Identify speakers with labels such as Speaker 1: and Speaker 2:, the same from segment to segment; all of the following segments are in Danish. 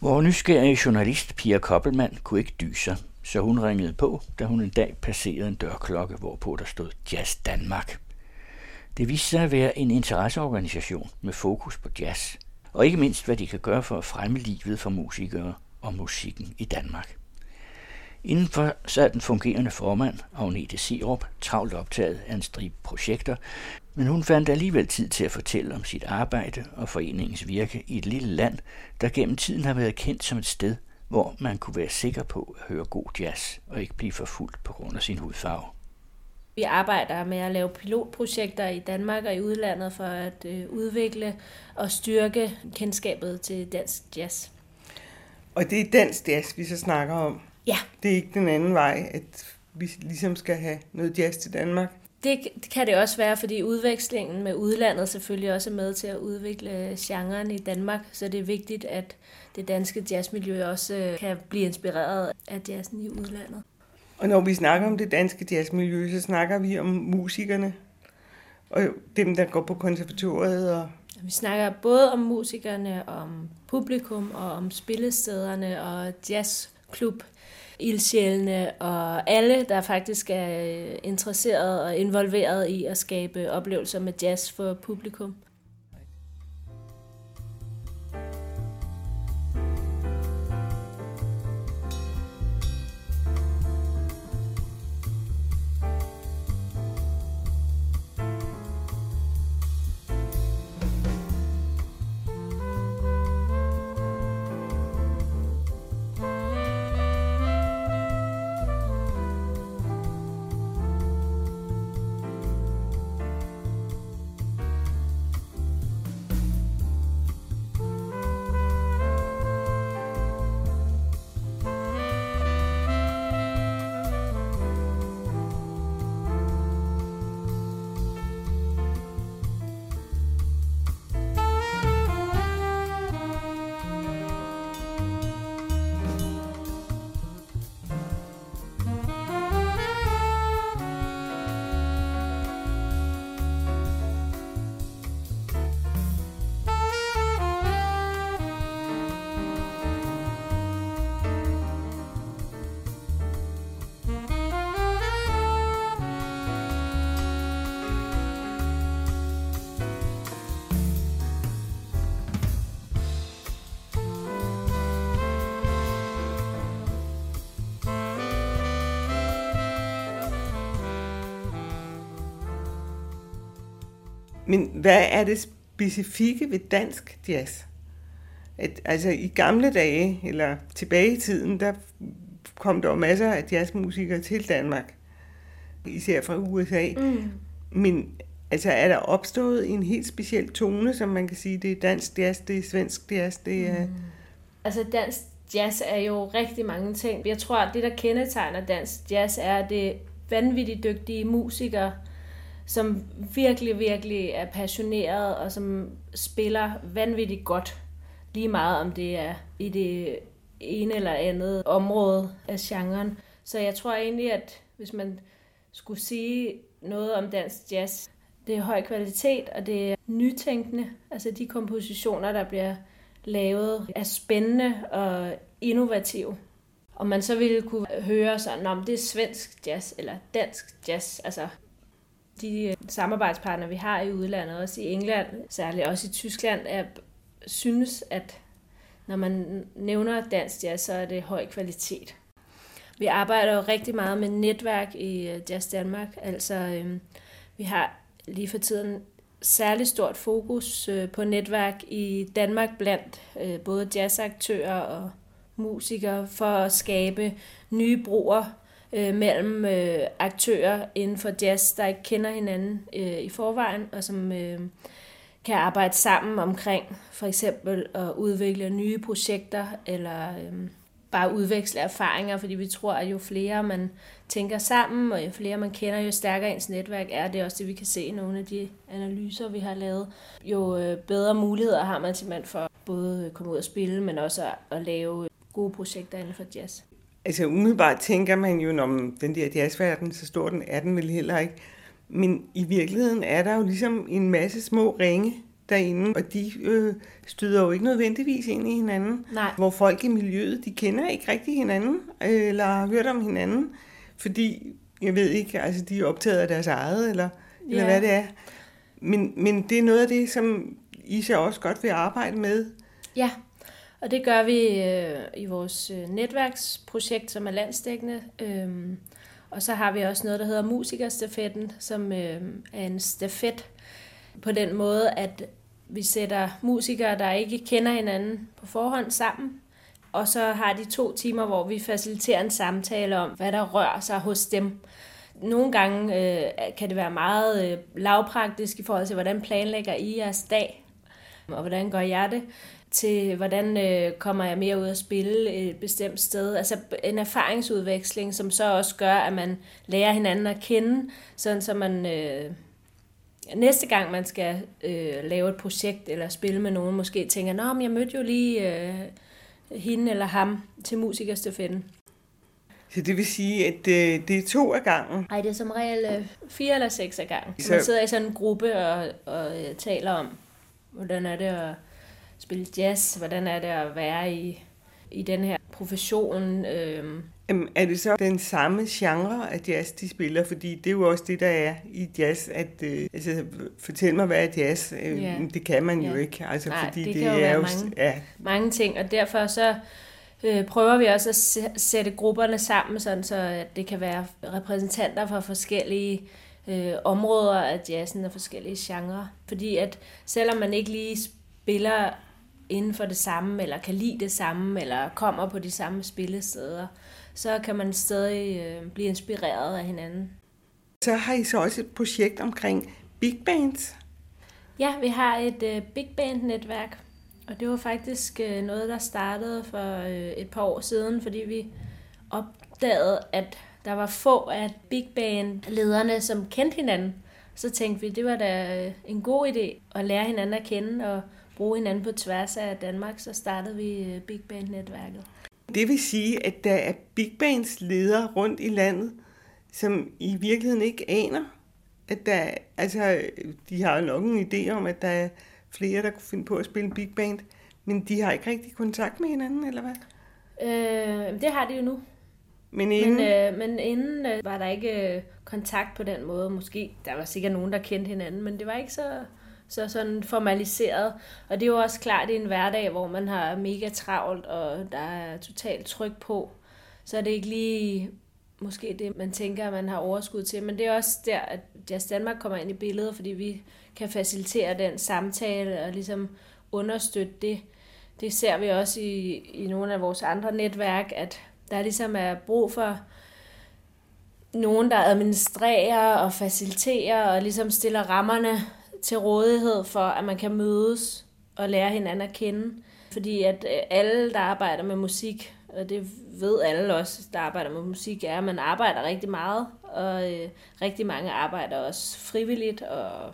Speaker 1: Vores nysgerrige journalist Pia Koppelmann kunne ikke dyse så hun ringede på, da hun en dag passerede en dørklokke, hvorpå der stod Jazz Danmark. Det viste sig at være en interesseorganisation med fokus på jazz, og ikke mindst hvad de kan gøre for at fremme livet for musikere og musikken i Danmark. Indenfor sad den fungerende formand, Agnete Sirup, travlt optaget af en stribe projekter, men hun fandt alligevel tid til at fortælle om sit arbejde og foreningens virke i et lille land, der gennem tiden har været kendt som et sted, hvor man kunne være sikker på at høre god jazz og ikke blive forfulgt på grund af sin hudfarve.
Speaker 2: Vi arbejder med at lave pilotprojekter i Danmark og i udlandet for at øh, udvikle og styrke kendskabet til dansk jazz.
Speaker 3: Og det er dansk jazz, vi så snakker om?
Speaker 2: Ja.
Speaker 3: Det er ikke den anden vej, at vi ligesom skal have noget jazz til Danmark?
Speaker 2: Det kan det også være, fordi udvekslingen med udlandet selvfølgelig også er med til at udvikle genren i Danmark, så det er vigtigt, at det danske jazzmiljø også øh, kan blive inspireret af jazzen i udlandet.
Speaker 3: Og når vi snakker om det danske jazzmiljø, så snakker vi om musikerne og dem, der går på konservatoriet. Og...
Speaker 2: Vi snakker både om musikerne, om publikum og om spillestederne og jazzklub ildsjælene og alle, der faktisk er interesseret og involveret i at skabe oplevelser med jazz for publikum.
Speaker 3: Men hvad er det specifikke ved dansk jazz? At, altså i gamle dage, eller tilbage i tiden, der kom der masser af jazzmusikere til Danmark. Især fra USA. Mm. Men altså, er der opstået en helt speciel tone, som man kan sige, det er dansk jazz, det er svensk jazz, det er... Mm.
Speaker 2: Altså dansk jazz er jo rigtig mange ting. Jeg tror, at det, der kendetegner dansk jazz, er, at det er vanvittigt dygtige musikere, som virkelig, virkelig er passioneret og som spiller vanvittigt godt. Lige meget om det er i det ene eller andet område af genren. Så jeg tror egentlig, at hvis man skulle sige noget om dansk jazz, det er høj kvalitet, og det er nytænkende. Altså de kompositioner, der bliver lavet, er spændende og innovative. Og man så ville kunne høre sådan, om det er svensk jazz eller dansk jazz. Altså de øh, samarbejdspartnere, vi har i udlandet, også i England, særligt også i Tyskland, er, synes, at når man nævner dansk jazz, så er det høj kvalitet. Vi arbejder jo rigtig meget med netværk i øh, Jazz Danmark. Altså, øhm, vi har lige for tiden særligt stort fokus øh, på netværk i Danmark blandt øh, både jazzaktører og musikere for at skabe nye broer øh, mellem øh, aktører inden for jazz, der ikke kender hinanden øh, i forvejen, og som øh, kan arbejde sammen omkring for eksempel at udvikle nye projekter, eller øh, bare udveksle erfaringer, fordi vi tror, at jo flere man tænker sammen, og jo flere man kender, jo stærkere ens netværk er. Det er også det, vi kan se i nogle af de analyser, vi har lavet. Jo øh, bedre muligheder har man simpelthen for både at komme ud og spille, men også at lave gode projekter inden for jazz.
Speaker 3: Altså umiddelbart tænker man jo, om den der jazzverden, så stor den er den vel heller ikke. Men i virkeligheden er der jo ligesom en masse små ringe derinde, og de øh, støder jo ikke nødvendigvis ind i hinanden.
Speaker 2: Nej.
Speaker 3: Hvor folk i miljøet, de kender ikke rigtig hinanden, øh, eller har hørt om hinanden, fordi, jeg ved ikke, altså de er optaget af deres eget, eller, ja. eller hvad det er. Men, men det er noget af det, som Isa også godt vil arbejde med.
Speaker 2: Ja, og det gør vi øh, i vores øh, netværksprojekt, som er landsdækkende. Øhm, og så har vi også noget, der hedder Musikerstafetten, som øh, er en stafet på den måde, at vi sætter musikere, der ikke kender hinanden på forhånd sammen, og så har de to timer, hvor vi faciliterer en samtale om, hvad der rører sig hos dem. Nogle gange øh, kan det være meget øh, lavpraktisk i forhold til, hvordan planlægger I jeres dag, og hvordan gør jeg det, til hvordan øh, kommer jeg mere ud at spille et bestemt sted. Altså en erfaringsudveksling, som så også gør, at man lærer hinanden at kende, sådan så man øh, næste gang man skal øh, lave et projekt eller spille med nogen, måske tænker, nå, men jeg mødte jo lige øh, hende eller ham til musikerstafetten.
Speaker 3: Så det vil sige, at øh, det er to af gangen?
Speaker 2: Nej, det er som regel øh, fire eller seks af gangen. Så man sidder i sådan en gruppe og, og øh, taler om, hvordan er det at spille jazz, hvordan er det at være i, i den her profession. Øh,
Speaker 3: Jamen, er det så den samme genre af jazz, de spiller? Fordi det er jo også det, der er i jazz, at øh, altså, fortæl mig, hvad er jazz? Øh, ja. Det kan man jo ikke. Altså,
Speaker 2: Nej,
Speaker 3: fordi
Speaker 2: det,
Speaker 3: det
Speaker 2: kan jo
Speaker 3: er jo,
Speaker 2: mange,
Speaker 3: ja.
Speaker 2: mange ting, og derfor så øh, prøver vi også at sætte grupperne sammen, sådan så at det kan være repræsentanter fra forskellige øh, områder af jazzen og forskellige genrer. Fordi at selvom man ikke lige spiller inden for det samme, eller kan lide det samme, eller kommer på de samme spillesteder, så kan man stadig øh, blive inspireret af hinanden.
Speaker 3: Så har I så også et projekt omkring big bands?
Speaker 2: Ja, vi har et øh, big band-netværk, og det var faktisk øh, noget, der startede for øh, et par år siden, fordi vi opdagede, at der var få af big band-lederne, som kendte hinanden. Så tænkte vi, det var da øh, en god idé at lære hinanden at kende og bruge hinanden på tværs af Danmark, så startede vi øh, Big Band-netværket.
Speaker 3: Det vil sige, at der er big bands ledere rundt i landet, som i virkeligheden ikke aner, at der, altså, de har jo nok en idé om, at der er flere, der kunne finde på at spille big band, men de har ikke rigtig kontakt med hinanden, eller hvad?
Speaker 2: Øh, det har de jo nu.
Speaker 3: Men inden,
Speaker 2: Men, øh, men inden øh, var der ikke øh, kontakt på den måde. Måske der var sikkert nogen, der kendte hinanden, men det var ikke så, så sådan formaliseret. Og det er jo også klart i en hverdag, hvor man har mega travlt, og der er totalt tryk på. Så er det ikke lige måske det, man tænker, at man har overskud til. Men det er også der, at Jazz Danmark kommer ind i billedet, fordi vi kan facilitere den samtale og ligesom understøtte det. Det ser vi også i, i nogle af vores andre netværk, at der ligesom er brug for nogen, der administrerer og faciliterer og ligesom stiller rammerne til rådighed for, at man kan mødes og lære hinanden at kende. Fordi at øh, alle, der arbejder med musik, og det ved alle også, der arbejder med musik, er, at man arbejder rigtig meget, og øh, rigtig mange arbejder også frivilligt, og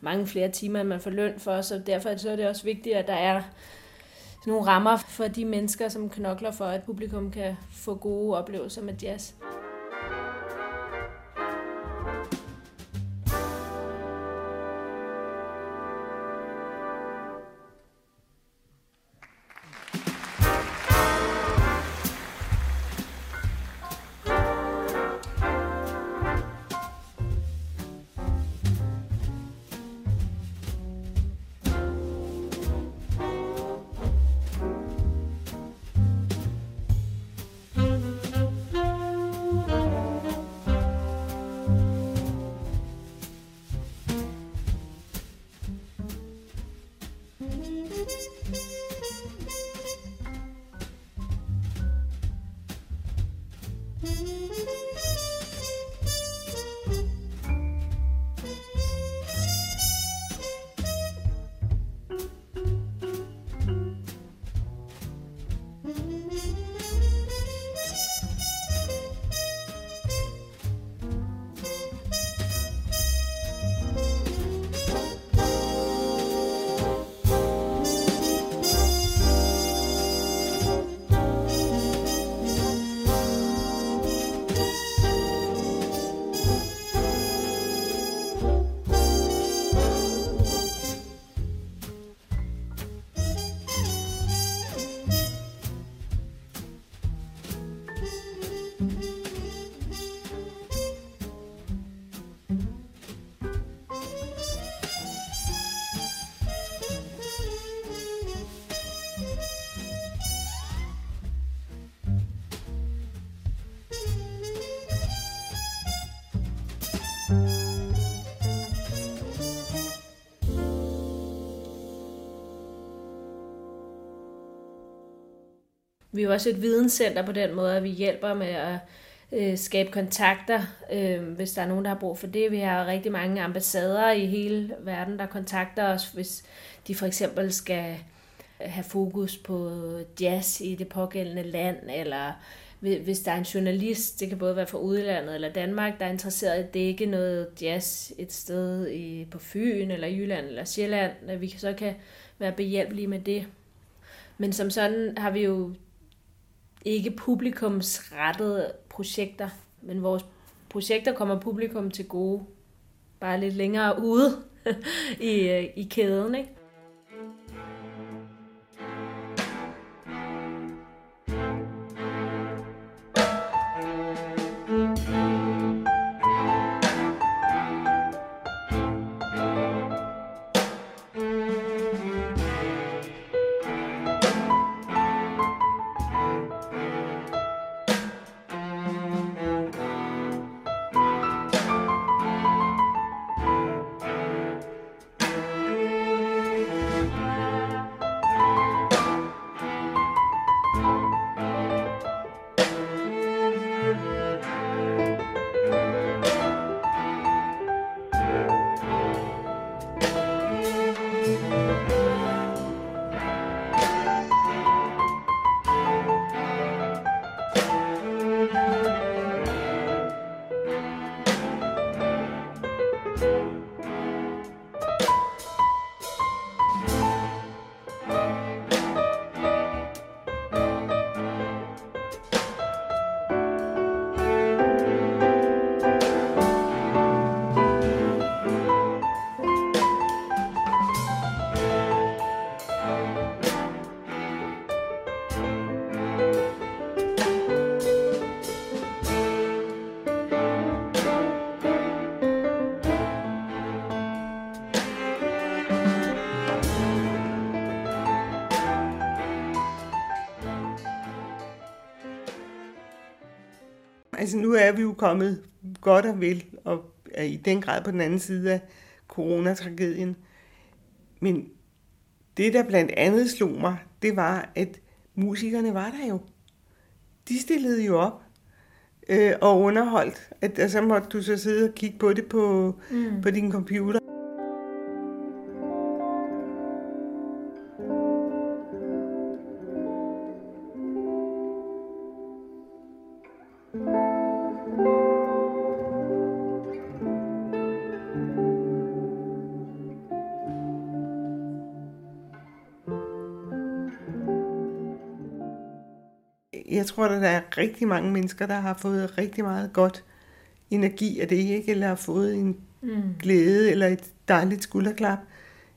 Speaker 2: mange flere timer, end man får løn for, så derfor så er det også vigtigt, at der er nogle rammer for de mennesker, som knokler for, at publikum kan få gode oplevelser med jazz. Música Vi er jo også et videnscenter på den måde, at vi hjælper med at øh, skabe kontakter, øh, hvis der er nogen, der har brug for det. Vi har rigtig mange ambassader i hele verden, der kontakter os, hvis de for eksempel skal have fokus på jazz i det pågældende land, eller hvis der er en journalist, det kan både være fra udlandet eller Danmark, der er interesseret i at dække noget jazz et sted i, på Fyn, eller Jylland, eller Sjælland, at vi så kan være behjælpelige med det. Men som sådan har vi jo ikke publikumsrettede projekter, men vores projekter kommer publikum til gode, bare lidt længere ude i, øh, i kæden. Ikke?
Speaker 3: Altså nu er vi jo kommet godt og vel, og er i den grad på den anden side af coronatragedien. Men det, der blandt andet slog mig, det var, at musikerne var der jo. De stillede jo op øh, og underholdt. At, og så måtte du så sidde og kigge på det på, mm. på din computer. Jeg tror, at der er rigtig mange mennesker, der har fået rigtig meget godt energi af det, ikke? eller har fået en mm. glæde eller et dejligt skulderklap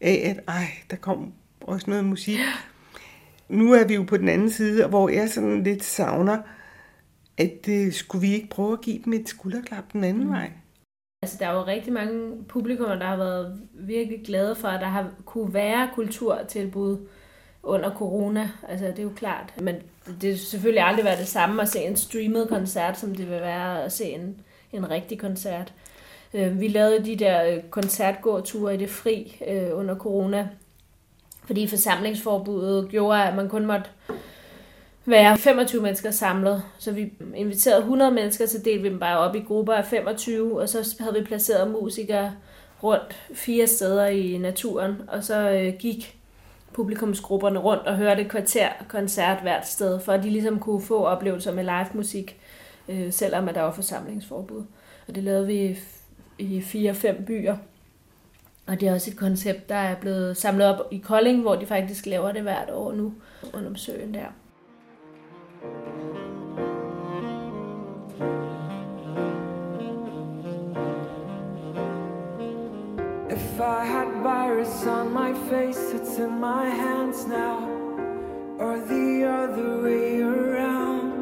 Speaker 3: af, at ej, der kom også noget musik. Nu er vi jo på den anden side, hvor jeg sådan lidt savner, at uh, skulle vi ikke prøve at give dem et skulderklap den anden mm. vej?
Speaker 2: Altså, der er jo rigtig mange publikummer, der har været virkelig glade for, at der har kunne være kulturtilbud under corona. Altså, det er jo klart. Men det vil selvfølgelig aldrig være det samme at se en streamet koncert, som det vil være at se en, en rigtig koncert. Øh, vi lavede de der øh, koncertgåture i det fri øh, under corona, fordi forsamlingsforbuddet gjorde, at man kun måtte være 25 mennesker samlet. Så vi inviterede 100 mennesker, så delte vi dem bare op i grupper af 25, og så havde vi placeret musikere rundt fire steder i naturen, og så gik publikumsgrupperne rundt og hørte kvarter koncert hvert sted, for at de ligesom kunne få oplevelser med live musik, øh, selvom at der var forsamlingsforbud. Og det lavede vi i fire-fem byer. Og det er også et koncept, der er blevet samlet op i Kolding, hvor de faktisk laver det hvert år nu, rundt om søen der. If I had virus on my face, it's in my hands now, or the other way around.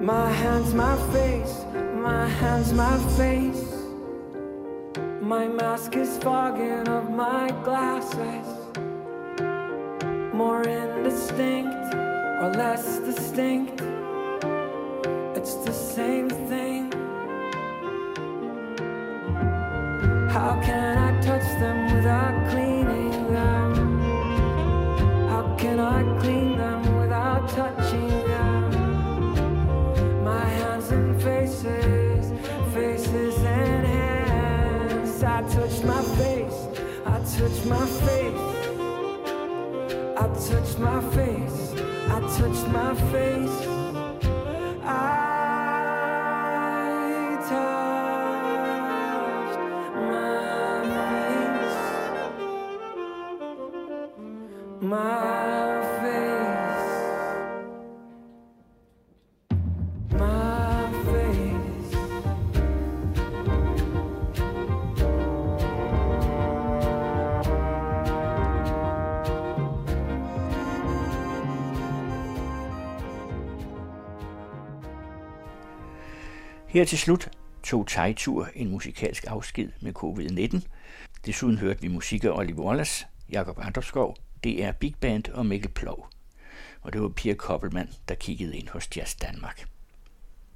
Speaker 2: My hands, my face, my hands, my face. My mask is fogging up my glasses. More indistinct or less distinct, my
Speaker 4: face. I touched my face. I touched my face.
Speaker 1: Her til slut tog Tejtur en musikalsk afsked med covid-19. Desuden hørte vi musik af Oliver Wallace, Jakob Andrskov, DR Big Band og Mikkel Plov. Og det var Pia Koppelmann, der kiggede ind hos Jazz Danmark.